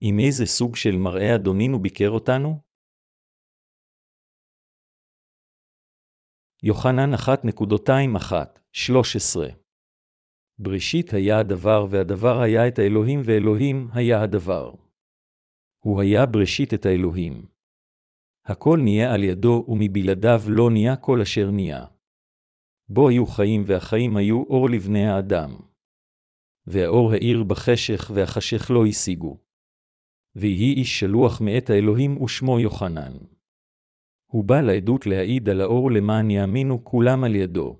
עם איזה סוג של מראה אדונינו ביקר אותנו? יוחנן 1.21-13 בראשית היה הדבר, והדבר היה את האלוהים, ואלוהים היה הדבר. הוא היה בראשית את האלוהים. הכל נהיה על ידו, ומבלעדיו לא נהיה כל אשר נהיה. בו היו חיים, והחיים היו אור לבני האדם. והאור האיר בחשך, והחשך לא השיגו. ויהי איש שלוח מאת האלוהים, ושמו יוחנן. הוא בא לעדות להעיד על האור למען יאמינו כולם על ידו.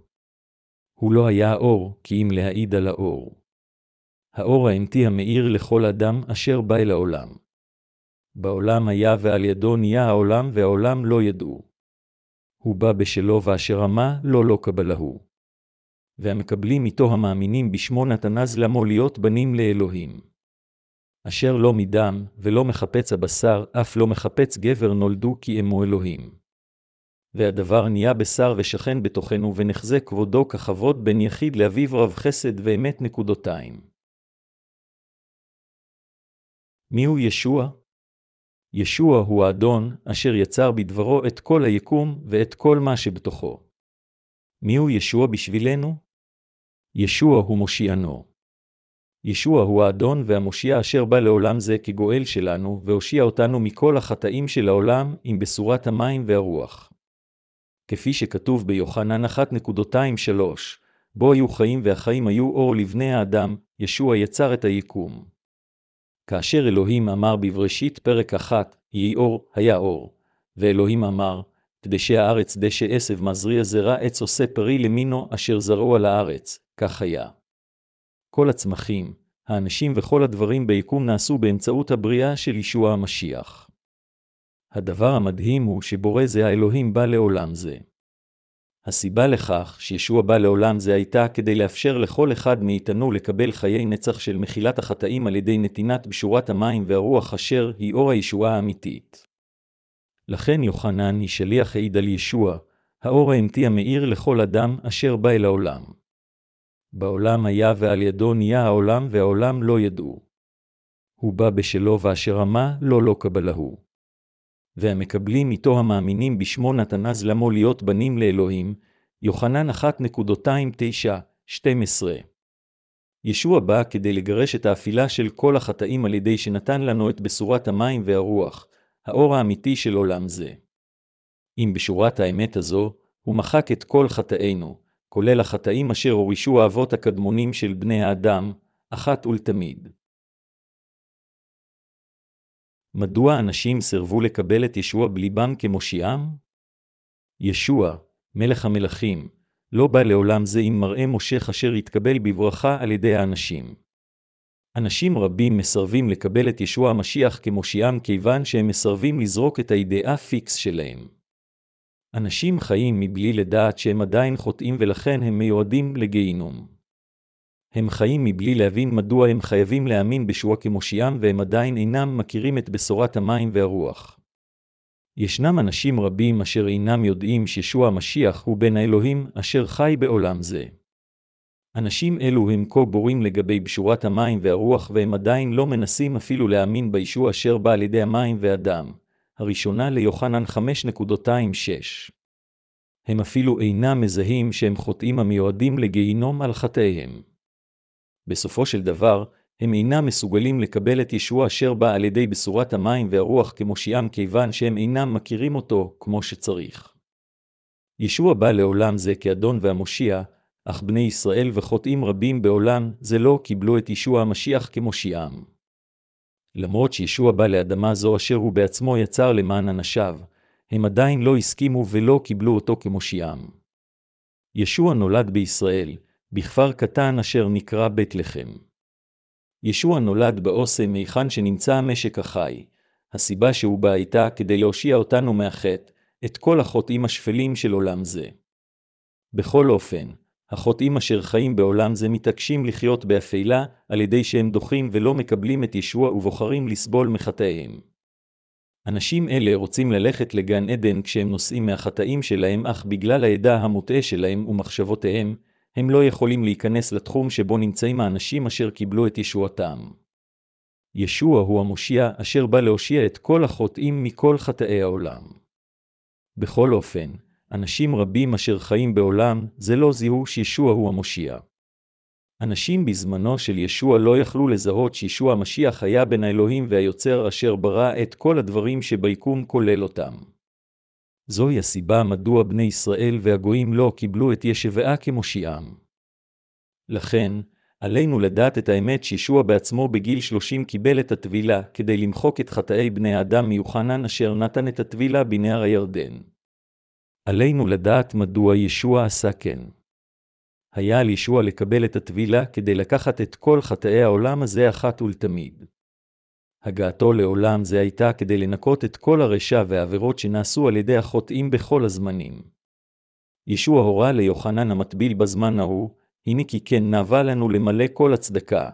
הוא לא היה האור, כי אם להעיד על האור. האור האמתי המאיר לכל אדם אשר בא אל העולם. בעולם היה ועל ידו נהיה העולם, והעולם לא ידעו. הוא בא בשלו ואשר אמה, לא לא קבלהו. והמקבלים איתו המאמינים בשמו נתנז למו להיות בנים לאלוהים. אשר לא מדם, ולא מחפץ הבשר, אף לא מחפץ גבר נולדו כי אמו אלוהים. והדבר נהיה בשר ושכן בתוכנו, ונחזה כבודו ככבוד בין יחיד לאביו רב חסד ואמת נקודותיים. מיהו ישוע? ישוע הוא האדון, אשר יצר בדברו את כל היקום ואת כל מה שבתוכו. מיהו ישוע בשבילנו? ישוע הוא מושיענו. ישוע הוא האדון והמושיע אשר בא לעולם זה כגואל שלנו, והושיע אותנו מכל החטאים של העולם עם בשורת המים והרוח. כפי שכתוב ביוחנן 1.23, בו היו חיים והחיים היו אור לבני האדם, ישוע יצר את היקום. כאשר אלוהים אמר בבראשית פרק אחת, יהי אור, היה אור. ואלוהים אמר, דשא הארץ דשא עשב מזריע זרע עץ עושה פרי למינו אשר זרעו על הארץ, כך היה. כל הצמחים, האנשים וכל הדברים ביקום נעשו באמצעות הבריאה של ישוע המשיח. הדבר המדהים הוא שבורא זה האלוהים בא לעולם זה. הסיבה לכך שישוע בא לעולם זה הייתה כדי לאפשר לכל אחד מאיתנו לקבל חיי נצח של מחילת החטאים על ידי נתינת בשורת המים והרוח אשר היא אור הישועה האמיתית. לכן יוחנן היא שליח העיד על ישוע, האור האמתי המאיר לכל אדם אשר בא אל העולם. בעולם היה ועל ידו נהיה העולם והעולם לא ידעו. הוא בא בשלו ואשר אמה לא לא קבלהו. והמקבלים איתו המאמינים בשמו נתנז למו להיות בנים לאלוהים, יוחנן 1.29-12. ישוע בא כדי לגרש את האפילה של כל החטאים על ידי שנתן לנו את בשורת המים והרוח, האור האמיתי של עולם זה. אם בשורת האמת הזו, הוא מחק את כל חטאינו, כולל החטאים אשר הורישו האבות הקדמונים של בני האדם, אחת ולתמיד. מדוע אנשים סירבו לקבל את ישוע בליבם כמושיעם? ישוע, מלך המלכים, לא בא לעולם זה עם מראה מושך אשר יתקבל בברכה על ידי האנשים. אנשים רבים מסרבים לקבל את ישוע המשיח כמושיעם כיוון שהם מסרבים לזרוק את האידאה פיקס שלהם. אנשים חיים מבלי לדעת שהם עדיין חוטאים ולכן הם מיועדים לגיהינום. הם חיים מבלי להבין מדוע הם חייבים להאמין בשוע כמושיעם והם עדיין אינם מכירים את בשורת המים והרוח. ישנם אנשים רבים אשר אינם יודעים שישוע המשיח הוא בן האלוהים אשר חי בעולם זה. אנשים אלו הם כה בורים לגבי בשורת המים והרוח והם עדיין לא מנסים אפילו להאמין בישוע אשר בא על ידי המים והדם. הראשונה ליוחנן 5.26. הם אפילו אינם מזהים שהם חוטאים המיועדים לגיהינום על חטאיהם. בסופו של דבר, הם אינם מסוגלים לקבל את ישוע אשר בא על ידי בשורת המים והרוח כמושיעם כיוון שהם אינם מכירים אותו כמו שצריך. ישוע בא לעולם זה כאדון והמושיע, אך בני ישראל וחוטאים רבים בעולם זה לא קיבלו את ישוע המשיח כמושיעם. למרות שישוע בא לאדמה זו אשר הוא בעצמו יצר למען אנשיו, הם עדיין לא הסכימו ולא קיבלו אותו כמושיעם. ישוע נולד בישראל, בכפר קטן אשר נקרא בית לחם. ישוע נולד באוסם היכן שנמצא המשק החי. הסיבה שהוא בא הייתה כדי להושיע אותנו מהחטא, את כל החוטאים השפלים של עולם זה. בכל אופן, החוטאים אשר חיים בעולם זה מתעקשים לחיות באפלה, על ידי שהם דוחים ולא מקבלים את ישוע ובוחרים לסבול מחטאיהם. אנשים אלה רוצים ללכת לגן עדן כשהם נוסעים מהחטאים שלהם, אך בגלל העדה המוטעה שלהם ומחשבותיהם, הם לא יכולים להיכנס לתחום שבו נמצאים האנשים אשר קיבלו את ישועתם. ישוע הוא המושיע אשר בא להושיע את כל החוטאים מכל חטאי העולם. בכל אופן, אנשים רבים אשר חיים בעולם, זה לא זיהו שישוע הוא המושיע. אנשים בזמנו של ישוע לא יכלו לזהות שישוע המשיח היה בין האלוהים והיוצר אשר ברא את כל הדברים שביקום כולל אותם. זוהי הסיבה מדוע בני ישראל והגויים לא קיבלו את ישבעה כמושיעם. לכן, עלינו לדעת את האמת שישוע בעצמו בגיל שלושים קיבל את הטבילה, כדי למחוק את חטאי בני האדם מיוחנן אשר נתן את הטבילה בנהר הירדן. עלינו לדעת מדוע ישוע עשה כן. היה על ישוע לקבל את הטבילה כדי לקחת את כל חטאי העולם הזה אחת ולתמיד. הגעתו לעולם זה הייתה כדי לנקות את כל הרשע והעבירות שנעשו על ידי החוטאים בכל הזמנים. ישוע הורה ליוחנן המטביל בזמן ההוא, הנה כי כן נאווה לנו למלא כל הצדקה,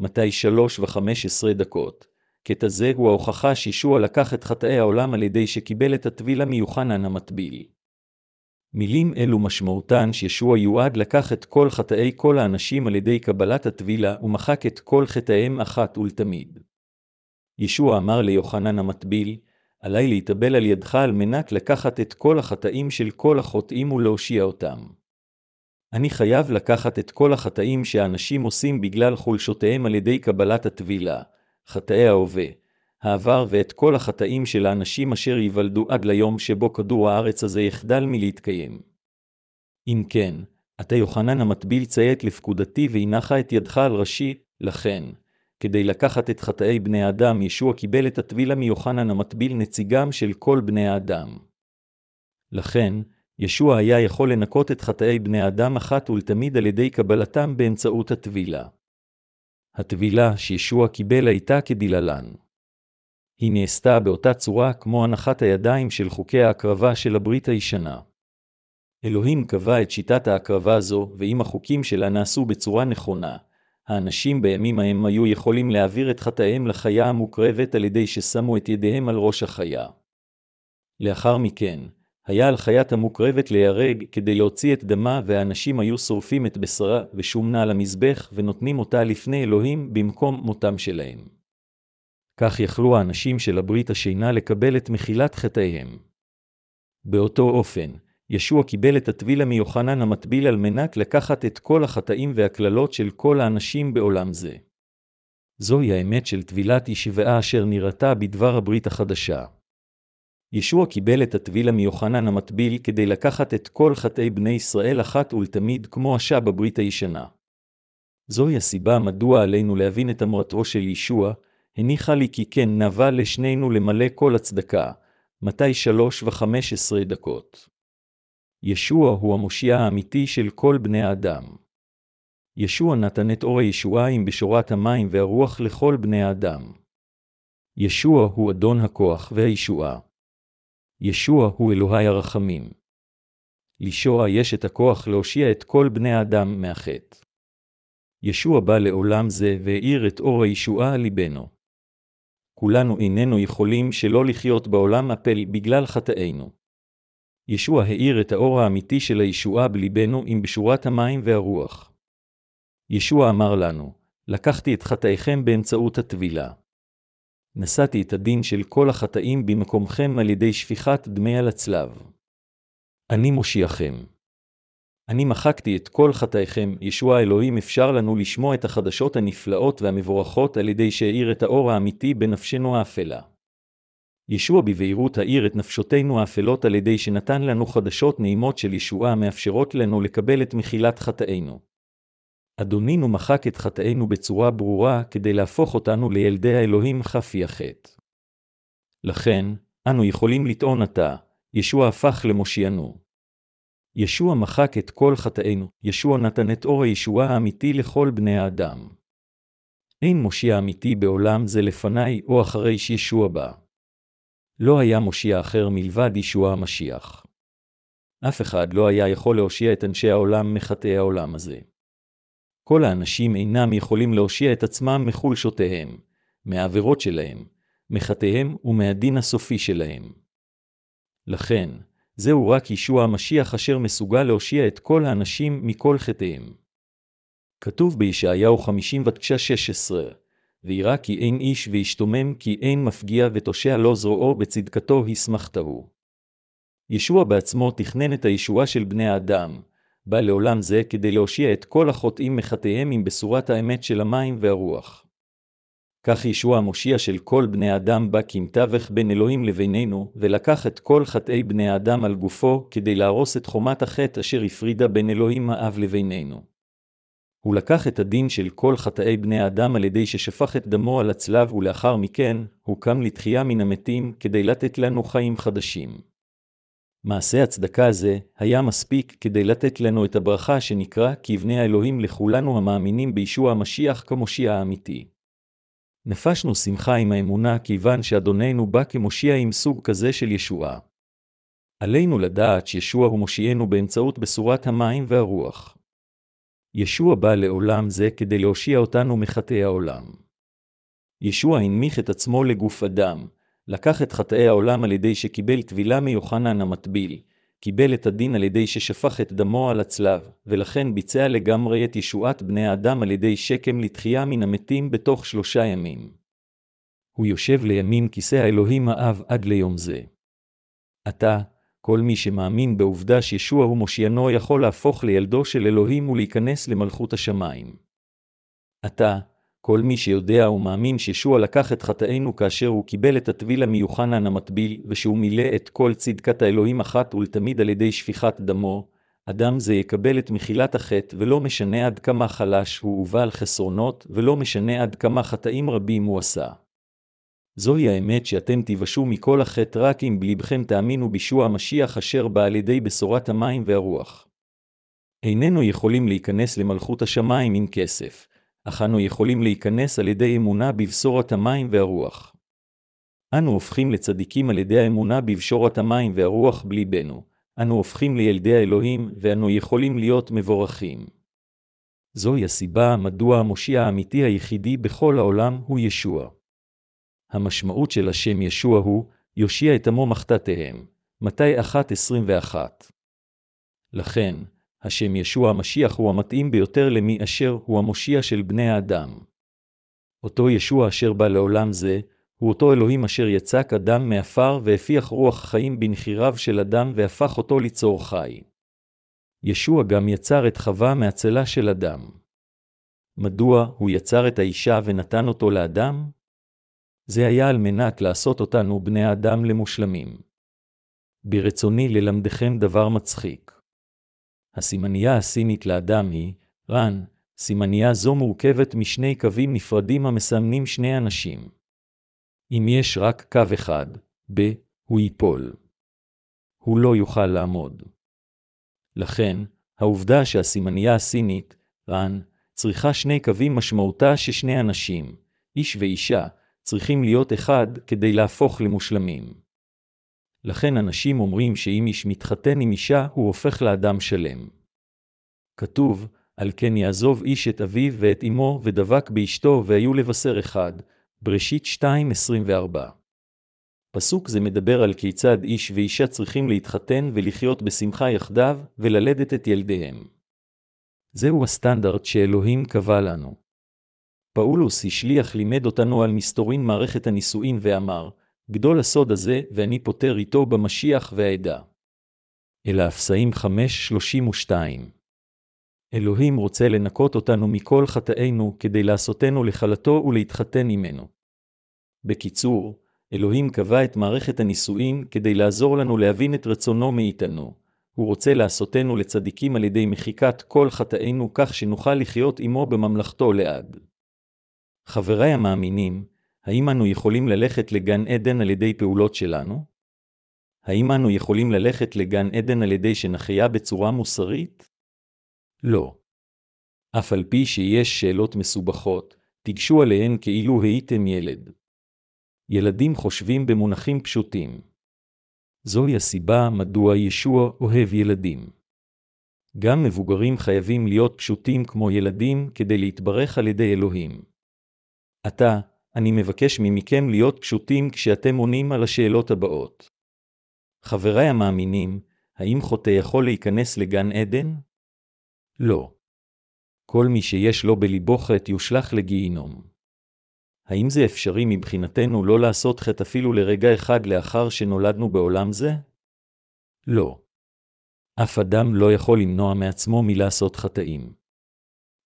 מתי שלוש וחמש עשרה דקות. קטע זה הוא ההוכחה שישוע לקח את חטאי העולם על ידי שקיבל את הטבילה מיוחנן המטביל. מילים אלו משמעותן שישוע יועד לקח את כל חטאי כל האנשים על ידי קבלת הטבילה ומחק את כל חטאיהם אחת ולתמיד. ישוע אמר ליוחנן המטביל, עלי להתאבל על ידך על מנת לקחת את כל החטאים של כל החוטאים ולהושיע אותם. אני חייב לקחת את כל החטאים שהאנשים עושים בגלל חולשותיהם על ידי קבלת הטבילה, חטאי ההווה, העבר ואת כל החטאים של האנשים אשר ייוולדו עד ליום שבו כדור הארץ הזה יחדל מלהתקיים. אם כן, אתה יוחנן המטביל ציית לפקודתי והנחה את ידך על ראשי, לכן, כדי לקחת את חטאי בני האדם, ישוע קיבל את הטבילה מיוחנן המטביל נציגם של כל בני האדם. לכן, ישוע היה יכול לנקות את חטאי בני האדם אחת ולתמיד על ידי קבלתם באמצעות הטבילה. הטבילה שישוע קיבל הייתה כדלהלן. היא נעשתה באותה צורה כמו הנחת הידיים של חוקי ההקרבה של הברית הישנה. אלוהים קבע את שיטת ההקרבה זו, ואם החוקים שלה נעשו בצורה נכונה, האנשים בימים ההם היו יכולים להעביר את חטאיהם לחיה המוקרבת על ידי ששמו את ידיהם על ראש החיה. לאחר מכן, היה על חיית המוקרבת להיהרג כדי להוציא את דמה, והאנשים היו שורפים את בשרה ושומנה על המזבח, ונותנים אותה לפני אלוהים במקום מותם שלהם. כך יכלו האנשים של הברית השינה לקבל את מחילת חטאיהם. באותו אופן, ישוע קיבל את הטבילה מיוחנן המטביל על מנת לקחת את כל החטאים והקללות של כל האנשים בעולם זה. זוהי האמת של טבילת ישבעה אשר נראתה בדבר הברית החדשה. ישוע קיבל את הטבילה מיוחנן המטביל כדי לקחת את כל חטאי בני ישראל אחת ולתמיד כמו השע בברית הישנה. זוהי הסיבה מדוע עלינו להבין את אמרתו של ישוע, הניחה לי כי כן נבע לשנינו למלא כל הצדקה, מתי שלוש וחמש עשרה דקות. ישוע הוא המושיע האמיתי של כל בני האדם. ישוע נתן את אור הישועה עם בשורת המים והרוח לכל בני האדם. ישוע הוא אדון הכוח והישועה. ישוע הוא אלוהי הרחמים. לישוע יש את הכוח להושיע את כל בני האדם מהחטא. ישוע בא לעולם זה והאיר את אור הישועה על ליבנו. כולנו איננו יכולים שלא לחיות בעולם אפל בגלל חטאינו. ישוע האיר את האור האמיתי של הישועה בליבנו עם בשורת המים והרוח. ישוע אמר לנו, לקחתי את חטאיכם באמצעות הטבילה. נשאתי את הדין של כל החטאים במקומכם על ידי שפיכת דמי על הצלב. אני מושיעכם. אני מחקתי את כל חטאיכם, ישוע אלוהים אפשר לנו לשמוע את החדשות הנפלאות והמבורכות על ידי שהאיר את האור האמיתי בנפשנו האפלה. ישוע בבהירות האיר את נפשותינו האפלות על ידי שנתן לנו חדשות נעימות של ישועה המאפשרות לנו לקבל את מחילת חטאינו. אדונינו מחק את חטאינו בצורה ברורה כדי להפוך אותנו לילדי האלוהים חפי החטא. לכן, אנו יכולים לטעון עתה, ישוע הפך למושיענו. ישוע מחק את כל חטאינו, ישוע נתן את אור הישועה האמיתי לכל בני האדם. אין מושיע אמיתי בעולם זה לפניי או אחרי שישוע בא. לא היה מושיע אחר מלבד ישוע המשיח. אף אחד לא היה יכול להושיע את אנשי העולם מחטאי העולם הזה. כל האנשים אינם יכולים להושיע את עצמם מחולשותיהם, מהעבירות שלהם, מחטאיהם ומהדין הסופי שלהם. לכן, זהו רק ישוע המשיח אשר מסוגל להושיע את כל האנשים מכל חטאיהם. כתוב בישעיהו 59:16, וירא כי אין איש וישתומם כי אין מפגיע ותושע לו זרועו בצדקתו הסמכתהו. ישוע בעצמו תכנן את הישועה של בני האדם, בא לעולם זה כדי להושיע את כל החוטאים מחטאיהם עם בשורת האמת של המים והרוח. כך ישוע המושיע של כל בני האדם בא כמתווך בין אלוהים לבינינו, ולקח את כל חטאי בני האדם על גופו, כדי להרוס את חומת החטא אשר הפרידה בין אלוהים האב לבינינו. הוא לקח את הדין של כל חטאי בני האדם על ידי ששפך את דמו על הצלב, ולאחר מכן, הוא קם לתחייה מן המתים, כדי לתת לנו חיים חדשים. מעשה הצדקה הזה היה מספיק כדי לתת לנו את הברכה שנקרא כבני האלוהים לכולנו המאמינים בישוע המשיח כמושיע האמיתי. נפשנו שמחה עם האמונה כיוון שאדוננו בא כמושיע עם סוג כזה של ישועה. עלינו לדעת שישוע הוא מושיענו באמצעות בשורת המים והרוח. ישוע בא לעולם זה כדי להושיע אותנו מחטאי העולם. ישוע הנמיך את עצמו לגוף אדם, לקח את חטאי העולם על ידי שקיבל טבילה מיוחנן המטביל, קיבל את הדין על ידי ששפך את דמו על הצלב, ולכן ביצע לגמרי את ישועת בני האדם על ידי שקם לתחייה מן המתים בתוך שלושה ימים. הוא יושב לימין כיסא האלוהים האב עד ליום זה. עתה, כל מי שמאמין בעובדה שישוע הוא מושיינו יכול להפוך לילדו של אלוהים ולהיכנס למלכות השמיים. עתה, כל מי שיודע ומאמין שישוע לקח את חטאינו כאשר הוא קיבל את הטביל המיוחנן המטביל, ושהוא מילא את כל צדקת האלוהים אחת ולתמיד על ידי שפיכת דמו, אדם זה יקבל את מחילת החטא, ולא משנה עד כמה חלש הוא ובעל חסרונות, ולא משנה עד כמה חטאים רבים הוא עשה. זוהי האמת שאתם תיוושעו מכל החטא רק אם בלבכם תאמינו בישוע המשיח אשר בא על ידי בשורת המים והרוח. איננו יכולים להיכנס למלכות השמיים עם כסף, אך אנו יכולים להיכנס על ידי אמונה בבשורת המים והרוח. אנו הופכים לצדיקים על ידי האמונה בבשורת המים והרוח בליבנו. אנו הופכים לילדי האלוהים, ואנו יכולים להיות מבורכים. זוהי הסיבה מדוע המושיע האמיתי היחידי בכל העולם הוא ישוע. המשמעות של השם ישוע הוא, יושיע את עמו מחטאתיהם. מתי 1.21 לכן, השם ישוע המשיח הוא המתאים ביותר למי אשר הוא המושיע של בני האדם. אותו ישוע אשר בא לעולם זה, הוא אותו אלוהים אשר יצק אדם מעפר והפיח רוח חיים בנחיריו של אדם והפך אותו ליצור חי. ישוע גם יצר את חווה מהצלה של אדם. מדוע הוא יצר את האישה ונתן אותו לאדם? זה היה על מנת לעשות אותנו בני האדם למושלמים. ברצוני ללמדכם דבר מצחיק. הסימנייה הסינית לאדם היא, רן, סימנייה זו מורכבת משני קווים נפרדים המסמנים שני אנשים. אם יש רק קו אחד, ב, הוא ייפול. הוא לא יוכל לעמוד. לכן, העובדה שהסימנייה הסינית, רן, צריכה שני קווים משמעותה ששני אנשים, איש ואישה, צריכים להיות אחד כדי להפוך למושלמים. לכן אנשים אומרים שאם איש מתחתן עם אישה, הוא הופך לאדם שלם. כתוב, על כן יעזוב איש את אביו ואת אמו, ודבק באשתו, והיו לבשר אחד. בראשית 2.24. פסוק זה מדבר על כיצד איש ואישה צריכים להתחתן ולחיות בשמחה יחדיו, וללדת את ילדיהם. זהו הסטנדרט שאלוהים קבע לנו. פאולוס השליח לימד אותנו על מסתורין מערכת הנישואין ואמר, גדול הסוד הזה, ואני פותר איתו במשיח והעדה. אל האפסאים 5.32 אלוהים רוצה לנקות אותנו מכל חטאינו כדי לעשותנו לכלתו ולהתחתן עמנו. בקיצור, אלוהים קבע את מערכת הנישואין כדי לעזור לנו להבין את רצונו מאיתנו. הוא רוצה לעשותנו לצדיקים על ידי מחיקת כל חטאינו כך שנוכל לחיות עמו בממלכתו לעד. חבריי המאמינים, האם אנו יכולים ללכת לגן עדן על ידי פעולות שלנו? האם אנו יכולים ללכת לגן עדן על ידי שנחיה בצורה מוסרית? לא. אף על פי שיש שאלות מסובכות, תיגשו עליהן כאילו הייתם ילד. ילדים חושבים במונחים פשוטים. זוהי הסיבה מדוע ישוע אוהב ילדים. גם מבוגרים חייבים להיות פשוטים כמו ילדים כדי להתברך על ידי אלוהים. עתה, אני מבקש ממכם להיות פשוטים כשאתם עונים על השאלות הבאות. חבריי המאמינים, האם חוטא יכול להיכנס לגן עדן? לא. כל מי שיש לו בליבו חטא יושלך לגיהינום. האם זה אפשרי מבחינתנו לא לעשות חטא אפילו לרגע אחד לאחר שנולדנו בעולם זה? לא. אף אדם לא יכול למנוע מעצמו מלעשות חטאים.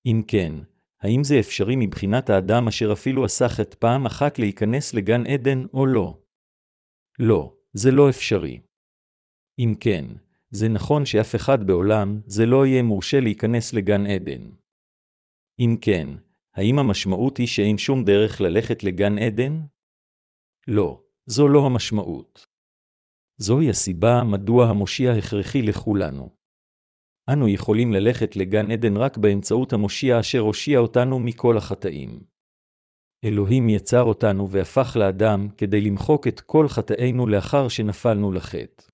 אם כן, האם זה אפשרי מבחינת האדם אשר אפילו עשה חטא פעם אחת להיכנס לגן עדן או לא? לא, זה לא אפשרי. אם כן, זה נכון שאף אחד בעולם זה לא יהיה מורשה להיכנס לגן עדן. אם כן, האם המשמעות היא שאין שום דרך ללכת לגן עדן? לא, זו לא המשמעות. זוהי הסיבה מדוע המושיע הכרחי לכולנו. אנו יכולים ללכת לגן עדן רק באמצעות המושיע אשר הושיע אותנו מכל החטאים. אלוהים יצר אותנו והפך לאדם כדי למחוק את כל חטאינו לאחר שנפלנו לחטא.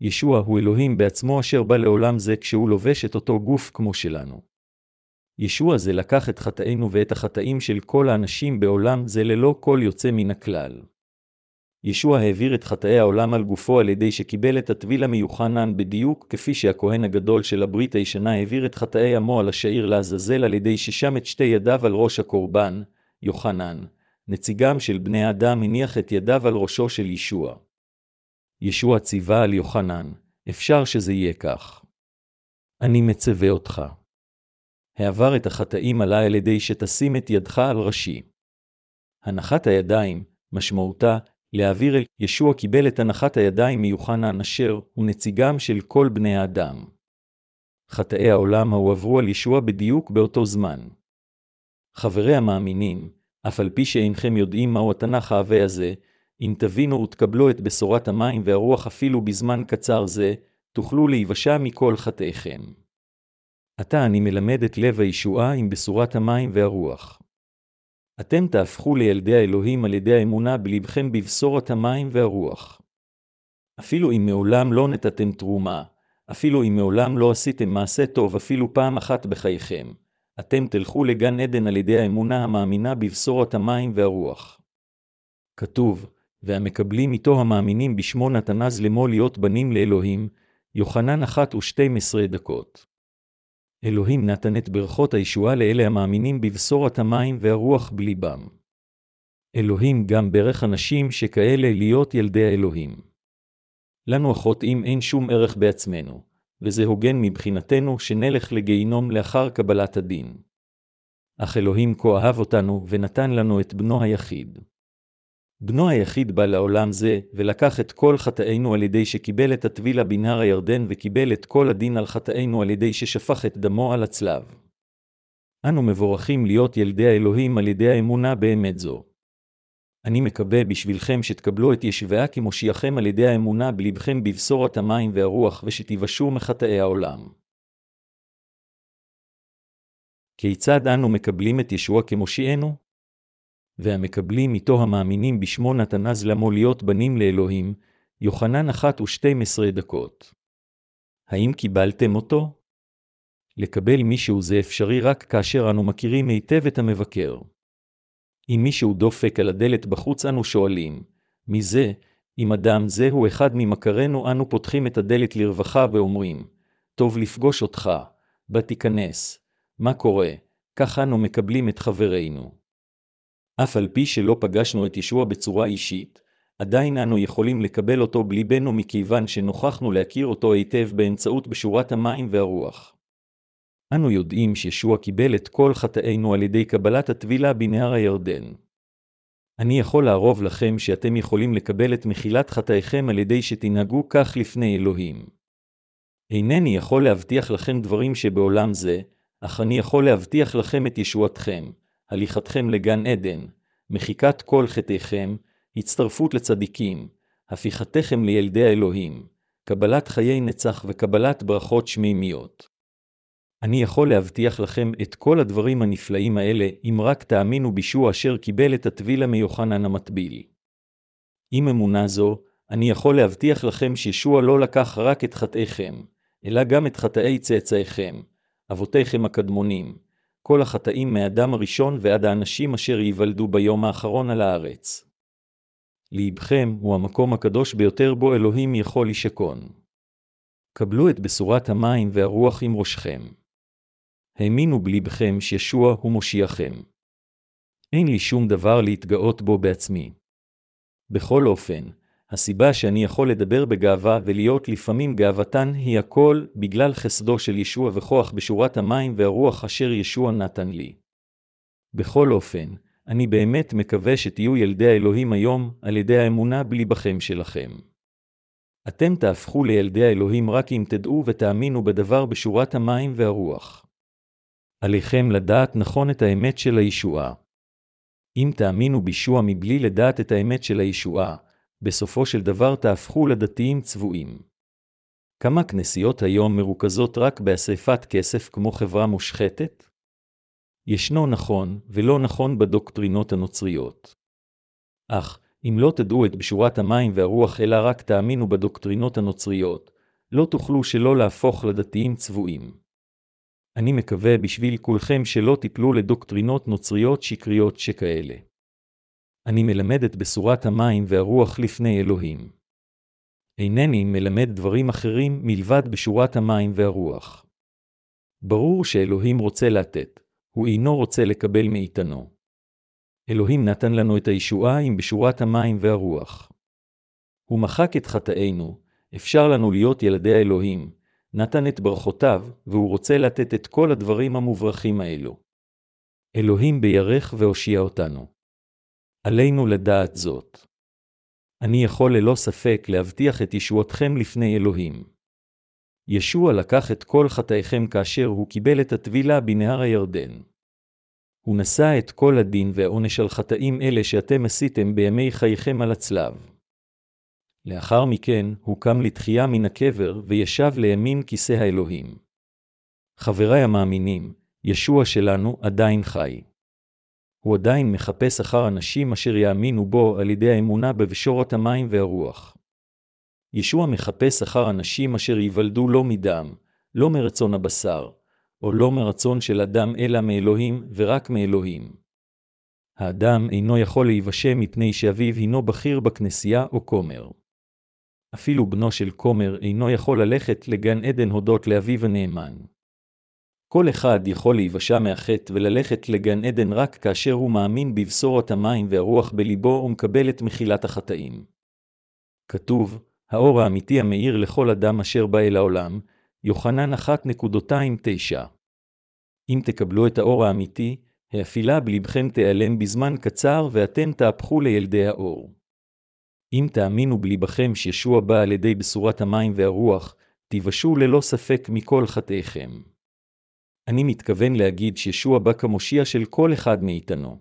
ישוע הוא אלוהים בעצמו אשר בא לעולם זה כשהוא לובש את אותו גוף כמו שלנו. ישוע זה לקח את חטאינו ואת החטאים של כל האנשים בעולם זה ללא כל יוצא מן הכלל. ישוע העביר את חטאי העולם על גופו על ידי שקיבל את הטבילה מיוחנן בדיוק כפי שהכהן הגדול של הברית הישנה העביר את חטאי עמו על השעיר לעזאזל על ידי ששם את שתי ידיו על ראש הקורבן, יוחנן, נציגם של בני האדם הניח את ידיו על ראשו של ישוע. ישוע ציווה על יוחנן, אפשר שזה יהיה כך. אני מצווה אותך. העבר את החטאים עלי על ידי שתשים את ידך על ראשי. הנחת הידיים, משמעותה, להעביר אל ישוע קיבל את הנחת הידיים מיוחנן אשר הוא נציגם של כל בני האדם. חטאי העולם הועברו על ישוע בדיוק באותו זמן. חברי המאמינים, אף על פי שאינכם יודעים מהו התנ"ך העבה הזה, אם תבינו ותקבלו את בשורת המים והרוח אפילו בזמן קצר זה, תוכלו להיוושע מכל חטאיכם. עתה אני מלמד את לב הישועה עם בשורת המים והרוח. אתם תהפכו לילדי האלוהים על ידי האמונה בלבכם בבשורת המים והרוח. אפילו אם מעולם לא נתתם תרומה, אפילו אם מעולם לא עשיתם מעשה טוב אפילו פעם אחת בחייכם, אתם תלכו לגן עדן על ידי האמונה המאמינה בבשורת המים והרוח. כתוב, והמקבלים איתו המאמינים בשמו נתנז למו להיות בנים לאלוהים, יוחנן אחת ושתים עשרה דקות. אלוהים נתן את ברכות הישועה לאלה המאמינים בבשורת המים והרוח בליבם. אלוהים גם ברך אנשים שכאלה להיות ילדי האלוהים. לנו החוטאים אין שום ערך בעצמנו, וזה הוגן מבחינתנו שנלך לגיהינום לאחר קבלת הדין. אך אלוהים כה אהב אותנו ונתן לנו את בנו היחיד. בנו היחיד בא לעולם זה, ולקח את כל חטאינו על ידי שקיבל את הטבילה בנהר הירדן וקיבל את כל הדין על חטאינו על ידי ששפך את דמו על הצלב. אנו מבורכים להיות ילדי האלוהים על ידי האמונה באמת זו. אני מקווה בשבילכם שתקבלו את ישביה כמושיעכם על ידי האמונה בלבכם בבשורת המים והרוח ושתיוושעו מחטאי העולם. כיצד אנו מקבלים את ישוע כמושיענו? והמקבלים איתו המאמינים בשמו נתנז למו להיות בנים לאלוהים, יוחנן אחת ושתים עשרה דקות. האם קיבלתם אותו? לקבל מישהו זה אפשרי רק כאשר אנו מכירים היטב את המבקר. אם מישהו דופק על הדלת בחוץ אנו שואלים, מי זה? אם אדם זה הוא אחד ממכרינו אנו פותחים את הדלת לרווחה ואומרים, טוב לפגוש אותך, בא תיכנס, מה קורה? כך אנו מקבלים את חברינו. אף על פי שלא פגשנו את ישוע בצורה אישית, עדיין אנו יכולים לקבל אותו בליבנו מכיוון שנוכחנו להכיר אותו היטב באמצעות בשורת המים והרוח. אנו יודעים שישוע קיבל את כל חטאינו על ידי קבלת הטבילה בנהר הירדן. אני יכול לערוב לכם שאתם יכולים לקבל את מחילת חטאיכם על ידי שתנהגו כך לפני אלוהים. אינני יכול להבטיח לכם דברים שבעולם זה, אך אני יכול להבטיח לכם את ישועתכם, הליכתכם לגן עדן, מחיקת כל חטאיכם, הצטרפות לצדיקים, הפיכתכם לילדי האלוהים, קבלת חיי נצח וקבלת ברכות שמימיות. אני יכול להבטיח לכם את כל הדברים הנפלאים האלה, אם רק תאמינו בישוע אשר קיבל את הטבילה מיוחנן המטביל. עם אמונה זו, אני יכול להבטיח לכם שישוע לא לקח רק את חטאיכם, אלא גם את חטאי צאצאיכם, אבותיכם הקדמונים, כל החטאים מאדם הראשון ועד האנשים אשר ייוולדו ביום האחרון על הארץ. ליבכם הוא המקום הקדוש ביותר בו אלוהים יכול לשכון. קבלו את בשורת המים והרוח עם ראשכם. האמינו בליבכם שישוע הוא מושיעכם. אין לי שום דבר להתגאות בו בעצמי. בכל אופן, הסיבה שאני יכול לדבר בגאווה ולהיות לפעמים גאוותן היא הכל בגלל חסדו של ישוע וכוח בשורת המים והרוח אשר ישוע נתן לי. בכל אופן, אני באמת מקווה שתהיו ילדי האלוהים היום על ידי האמונה בליבכם שלכם. אתם תהפכו לילדי האלוהים רק אם תדעו ותאמינו בדבר בשורת המים והרוח. עליכם לדעת נכון את האמת של הישועה. אם תאמינו בישוע מבלי לדעת את האמת של הישועה, בסופו של דבר תהפכו לדתיים צבועים. כמה כנסיות היום מרוכזות רק באספת כסף כמו חברה מושחתת? ישנו נכון ולא נכון בדוקטרינות הנוצריות. אך, אם לא תדעו את בשורת המים והרוח אלא רק תאמינו בדוקטרינות הנוצריות, לא תוכלו שלא להפוך לדתיים צבועים. אני מקווה בשביל כולכם שלא תיפלו לדוקטרינות נוצריות שקריות שכאלה. אני מלמד את בשורת המים והרוח לפני אלוהים. אינני מלמד דברים אחרים מלבד בשורת המים והרוח. ברור שאלוהים רוצה לתת, הוא אינו רוצה לקבל מאיתנו. אלוהים נתן לנו את הישועה עם בשורת המים והרוח. הוא מחק את חטאינו, אפשר לנו להיות ילדי האלוהים, נתן את ברכותיו, והוא רוצה לתת את כל הדברים המוברכים האלו. אלוהים בירך והושיע אותנו. עלינו לדעת זאת. אני יכול ללא ספק להבטיח את ישועתכם לפני אלוהים. ישוע לקח את כל חטאיכם כאשר הוא קיבל את הטבילה בנהר הירדן. הוא נשא את כל הדין והעונש על חטאים אלה שאתם עשיתם בימי חייכם על הצלב. לאחר מכן הוא קם לתחייה מן הקבר וישב לימין כיסא האלוהים. חבריי המאמינים, ישוע שלנו עדיין חי. הוא עדיין מחפש אחר אנשים אשר יאמינו בו על ידי האמונה בבשורת המים והרוח. ישוע מחפש אחר אנשים אשר ייוולדו לא מדם, לא מרצון הבשר, או לא מרצון של אדם אלא מאלוהים ורק מאלוהים. האדם אינו יכול להיוושע מפני שאביו הינו בכיר בכנסייה או כומר. אפילו בנו של כומר אינו יכול ללכת לגן עדן הודות לאביו הנאמן. כל אחד יכול להיוושע מהחטא וללכת לגן עדן רק כאשר הוא מאמין בבשורת המים והרוח בליבו ומקבל את מחילת החטאים. כתוב, האור האמיתי המאיר לכל אדם אשר בא אל העולם, יוחנן 1.29. אם תקבלו את האור האמיתי, האפילה בלבכם תיעלם בזמן קצר ואתם תהפכו לילדי האור. אם תאמינו בלבכם שישוע בא על ידי בשורת המים והרוח, תיוושעו ללא ספק מכל חטאיכם. אני מתכוון להגיד שישוע בא כמושיע של כל אחד מאיתנו.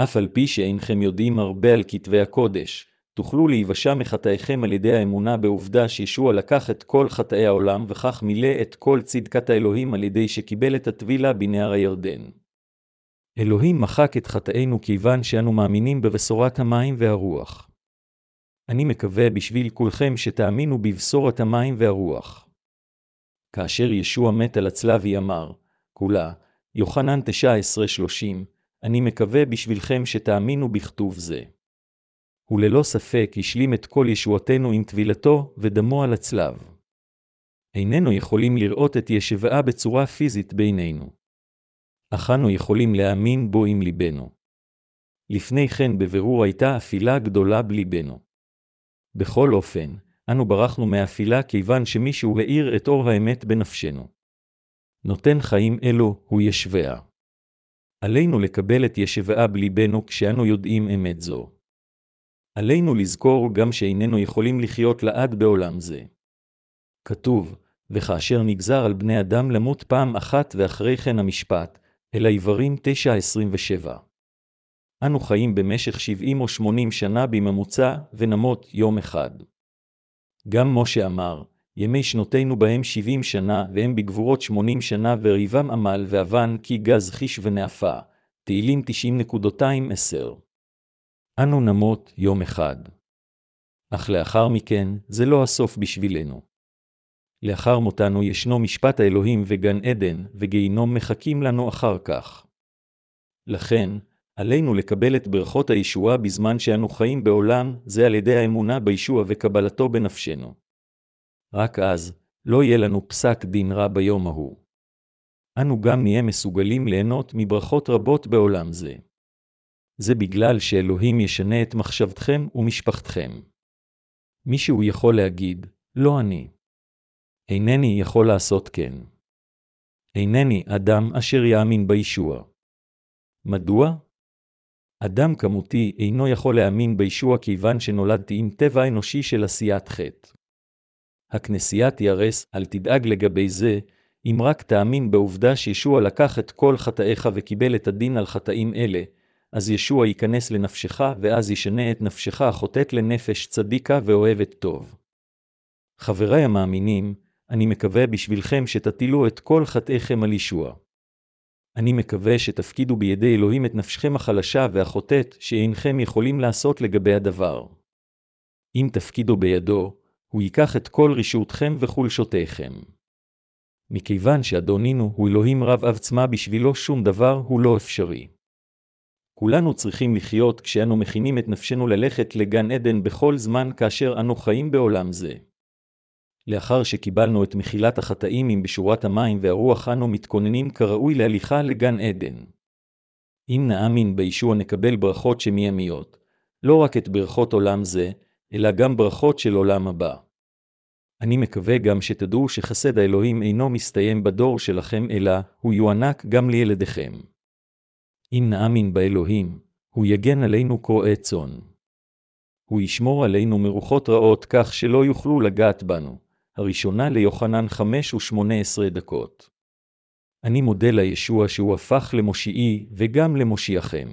אף על פי שאינכם יודעים הרבה על כתבי הקודש, תוכלו להיוושע מחטאיכם על ידי האמונה בעובדה שישוע לקח את כל חטאי העולם וכך מילא את כל צדקת האלוהים על ידי שקיבל את הטבילה בנהר הירדן. אלוהים מחק את חטאינו כיוון שאנו מאמינים בבשורת המים והרוח. אני מקווה בשביל כולכם שתאמינו בבשורת המים והרוח. כאשר ישוע מת על הצלב היא אמר, כולה, יוחנן 19:30, אני מקווה בשבילכם שתאמינו בכתוב זה. הוא ללא ספק השלים את כל ישועתנו עם טבילתו ודמו על הצלב. איננו יכולים לראות את ישבעה בצורה פיזית בינינו. אך אנו יכולים להאמין בו עם ליבנו. לפני כן בבירור הייתה אפילה גדולה בליבנו. בכל אופן, אנו ברחנו מאפילה כיוון שמישהו האיר את אור האמת בנפשנו. נותן חיים אלו הוא ישביה. עלינו לקבל את ישבעה בליבנו כשאנו יודעים אמת זו. עלינו לזכור גם שאיננו יכולים לחיות לעד בעולם זה. כתוב, וכאשר נגזר על בני אדם למות פעם אחת ואחרי כן המשפט, אל העברים 9.27. אנו חיים במשך 70 או 80 שנה בממוצע, ונמות יום אחד. גם משה אמר, ימי שנותינו בהם 70 שנה, והם בגבורות 80 שנה, וריבם עמל ואבן, כי גז חיש ונאפה. תהילים 90.210 אנו נמות יום אחד. אך לאחר מכן, זה לא הסוף בשבילנו. לאחר מותנו ישנו משפט האלוהים וגן עדן, וגיהינום מחכים לנו אחר כך. לכן, עלינו לקבל את ברכות הישועה בזמן שאנו חיים בעולם, זה על ידי האמונה בישוע וקבלתו בנפשנו. רק אז, לא יהיה לנו פסק דין רע ביום ההוא. אנו גם נהיה מסוגלים ליהנות מברכות רבות בעולם זה. זה בגלל שאלוהים ישנה את מחשבתכם ומשפחתכם. מישהו יכול להגיד, לא אני. אינני יכול לעשות כן. אינני אדם אשר יאמין בישוע. מדוע? אדם כמותי אינו יכול להאמין בישוע כיוון שנולדתי עם טבע אנושי של עשיית חטא. הכנסייה תיהרס, אל תדאג לגבי זה, אם רק תאמין בעובדה שישוע לקח את כל חטאיך וקיבל את הדין על חטאים אלה, אז ישוע ייכנס לנפשך, ואז ישנה את נפשך החוטאת לנפש צדיקה ואוהבת טוב. חבריי המאמינים, אני מקווה בשבילכם שתטילו את כל חטאיכם על ישוע. אני מקווה שתפקידו בידי אלוהים את נפשכם החלשה והחוטאת שאינכם יכולים לעשות לגבי הדבר. אם תפקידו בידו, הוא ייקח את כל רשעותכם וחולשותיכם. מכיוון שאדונינו הוא אלוהים רב עוצמה בשבילו שום דבר הוא לא אפשרי. כולנו צריכים לחיות כשאנו מכינים את נפשנו ללכת לגן עדן בכל זמן כאשר אנו חיים בעולם זה. לאחר שקיבלנו את מחילת החטאים עם בשורת המים והרוח אנו מתכוננים כראוי להליכה לגן עדן. אם נאמין בישוע נקבל ברכות שמימיות, לא רק את ברכות עולם זה, אלא גם ברכות של עולם הבא. אני מקווה גם שתדעו שחסד האלוהים אינו מסתיים בדור שלכם, אלא הוא יוענק גם לילדיכם. אם נאמין באלוהים, הוא יגן עלינו כרועי צאן. הוא ישמור עלינו מרוחות רעות כך שלא יוכלו לגעת בנו. הראשונה ליוחנן חמש ושמונה עשרה דקות. אני מודה לישוע שהוא הפך למושיעי וגם למושיעכם.